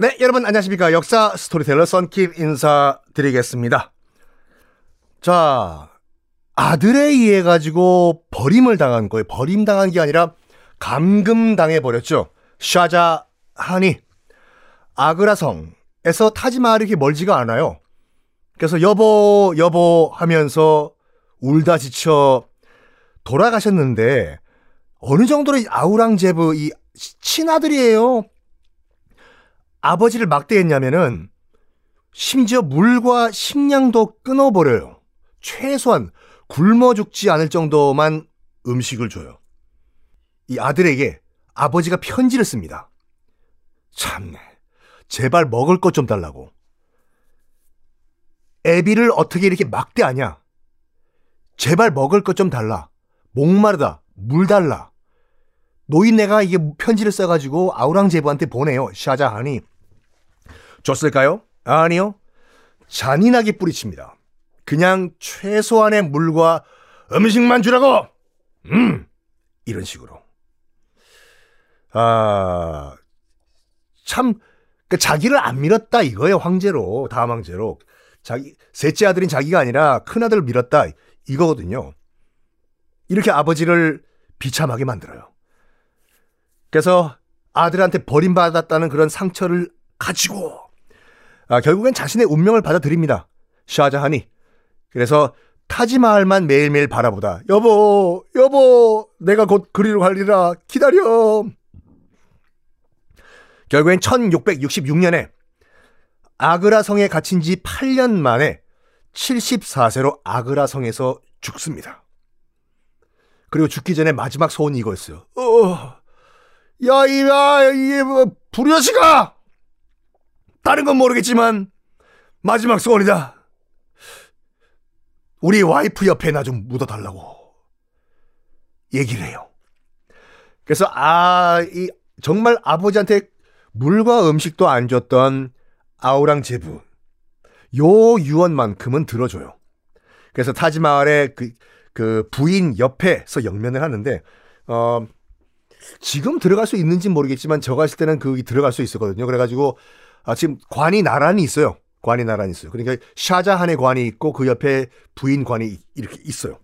네, 여러분 안녕하십니까. 역사 스토리텔러 썬킵 인사드리겠습니다. 자, 아들에 의해 가지고 버림을 당한 거예요. 버림 당한 게 아니라 감금 당해 버렸죠. 샤자한이 아그라성에서 이렇게 멀지가 않아요. 그래서 여보 여보 하면서 울다 지쳐 돌아가셨는데 어느 정도로 아우랑제브 이 친아들이에요. 아버지를 막대했냐면은 심지어 물과 식량도 끊어버려요. 최소한 굶어 죽지 않을 정도만 음식을 줘요. 이 아들에게 아버지가 편지를 씁니다. 참네. 제발 먹을 것 좀 달라고. 애비를 어떻게 이렇게 막대하냐? 제발 먹을 것 좀 달라. 목마르다. 물 달라. 노인네가 이게 편지를 써가지고 아우랑제부한테 보내요. 샤자하니. 줬을까요? 아니요. 잔인하게 뿌리칩니다. 그냥 최소한의 물과 음식만 주라고! 음! 이런 식으로. 아, 참, 그 자기를 안 밀었다 이거예요, 황제로. 다음 황제로. 자기, 셋째 아들인 자기가 아니라 큰 아들을 밀었다 이거거든요. 이렇게 아버지를 비참하게 만들어요. 그래서 아들한테 버림받았다는 그런 상처를 가지고 아, 결국엔 자신의 운명을 받아들입니다. 샤자하니. 그래서 타지마할만 매일매일 바라보다 여보 여보 내가 곧 그리로 가리라 기다려. 결국엔 1666년에 아그라 성에 갇힌 지 8년 만에 74세로 아그라 성에서 죽습니다. 그리고 죽기 전에 마지막 소원이 이거였어요. 어, 야, 이, 뭐, 불여시가! 다른 건 모르겠지만, 마지막 소원이다. 우리 와이프 옆에 나 좀 묻어달라고. 얘기를 해요. 그래서, 아, 이, 정말 아버지한테 물과 음식도 안 줬던 아우랑 제부. 요 유언만큼은 들어줘요. 그래서 타지마을의 그, 그 부인 옆에서 영면을 하는데, 어, 지금 들어갈 수 있는지 모르겠지만 저 갔을 때는 그기 들어갈 수 있었거든요. 그래가지고 아, 지금 관이 나란히 있어요. 관이 나란히 있어요. 그러니까 샤자한의 관이 있고 그 옆에 부인 관이 이렇게 있어요.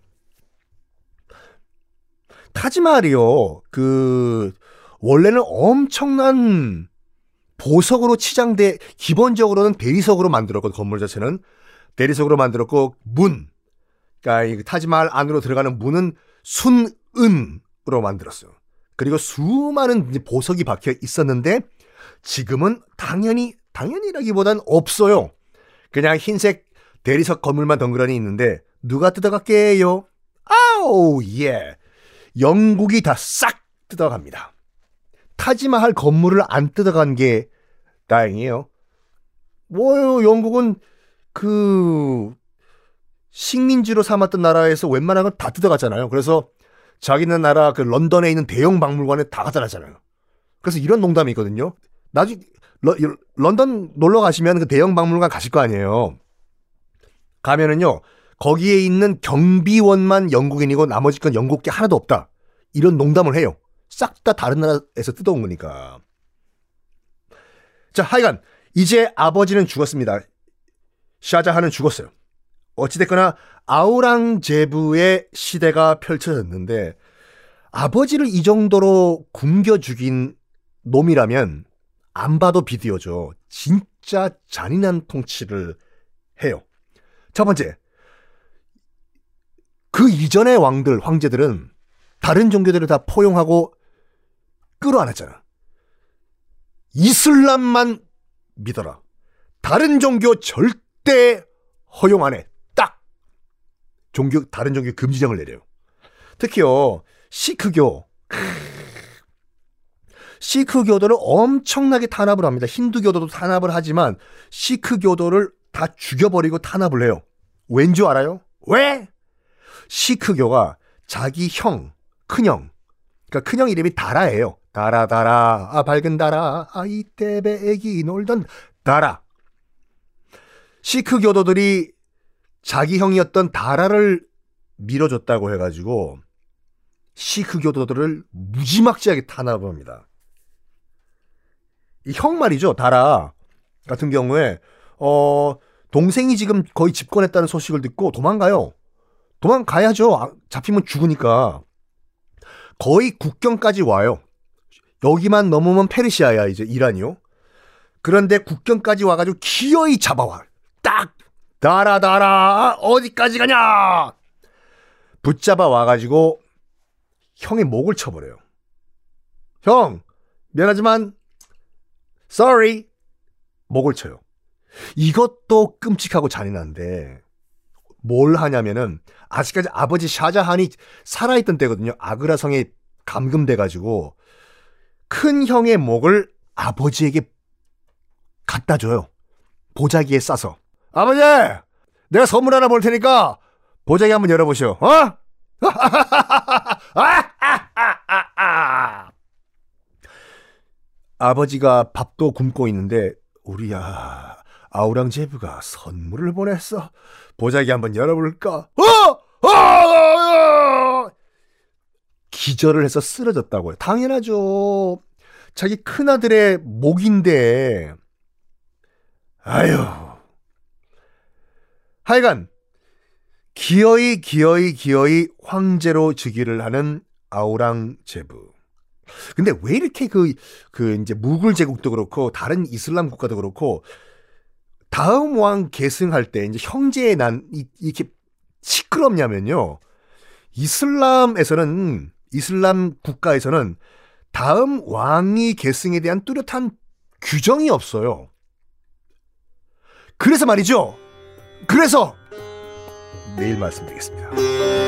타지마할이요. 그 원래는 엄청난 보석으로 치장돼 기본적으로는 대리석으로 만들었고 건물 자체는 대리석으로 만들었고 문 그러니까 타지마할 안으로 들어가는 문은 순은으로 만들었어요. 그리고 수많은 보석이 박혀 있었는데 지금은 당연히 당연히라기보단 없어요. 그냥 흰색 대리석 건물만 덩그러니 있는데 누가 뜯어갈게요? 아우 예. 영국이 다 싹 뜯어갑니다. 타지마할 건물을 안 뜯어간 게 다행이에요. 뭐요? 영국은 그 식민지로 삼았던 나라에서 웬만한 건 다 뜯어갔잖아요. 그래서 자기네 나라 그 런던에 있는 대형 박물관에 다 갖다 놨잖아요. 그래서 이런 농담이 있거든요. 나중에 러, 런던 놀러 가시면 그 대형 박물관 가실 거 아니에요. 가면은요. 거기에 있는 경비원만 영국인이고 나머지 건 영국 게 하나도 없다. 이런 농담을 해요. 싹 다 다른 나라에서 뜯어온 거니까. 자, 하여간 이제 아버지는 죽었습니다. 샤자하는 죽었어요. 어찌됐거나 아우랑제부의 시대가 펼쳐졌는데 아버지를 이 정도로 굶겨 죽인 놈이라면 안 봐도 비디오죠. 진짜 잔인한 통치를 해요. 첫 번째, 그 이전의 왕들, 황제들은 다른 종교들을 다 포용하고 끌어안았잖아. 이슬람만 믿어라. 다른 종교 절대 허용 안 해. 종교 다른 종교 금지령을 내려요. 특히요 시크교 시크교도를 엄청나게 탄압을 합니다. 힌두교도도 탄압을 하지만 시크교도를 다 죽여버리고 탄압을 해요. 왠지 알아요? 왜? 시크교가 자기 형, 큰형, 그러니까 큰형 이름이 다라예요. 다라 다라 아 밝은 다라 아 이 때배 애기 놀던 다라 시크 교도들이 자기 형이었던 다라를 밀어줬다고 해가지고 시크 교도들을 무지막지하게 탄압합니다. 이 형 말이죠. 다라 같은 경우에 어 동생이 지금 거의 집권했다는 소식을 듣고 도망가요. 도망가야죠. 아, 잡히면 죽으니까. 거의 국경까지 와요. 여기만 넘으면 페르시아야 이제 이란이요. 그런데 국경까지 와가지고 기어이 잡아와. 딱 달아 달아 어디까지 가냐? 붙잡아 와가지고 형의 목을 쳐버려요. 형 미안하지만 sorry 목을 쳐요. 이것도 끔찍하고 잔인한데 뭘 하냐면은 아직까지 아버지 샤자한이 살아있던 때거든요. 아그라성에 감금돼가지고 큰 형의 목을 아버지에게 갖다 줘요. 보자기에 싸서. 아버지! 내가 선물 하나 볼 테니까 보자기 한번 열어보시오. 어? 아버지가 밥도 굶고 있는데 우리야 아우랑제부가 선물을 보냈어. 보자기 한번 열어볼까? 어! 어! 기절을 해서 쓰러졌다고요. 당연하죠. 자기 큰아들의 목인데 아유. 하여간 기어이 기어이 기어이 황제로 즉위를 하는 아우랑제부. 근데 왜 이렇게 그, 그 이제 무굴 제국도 그렇고 다른 이슬람 국가도 그렇고 다음 왕 계승할 때 이제 형제의 난 이, 이렇게 시끄럽냐면요. 이슬람에서는 이슬람 국가에서는 다음 왕이 계승에 대한 뚜렷한 규정이 없어요. 그래서 말이죠. 그래서 내일 말씀드리겠습니다.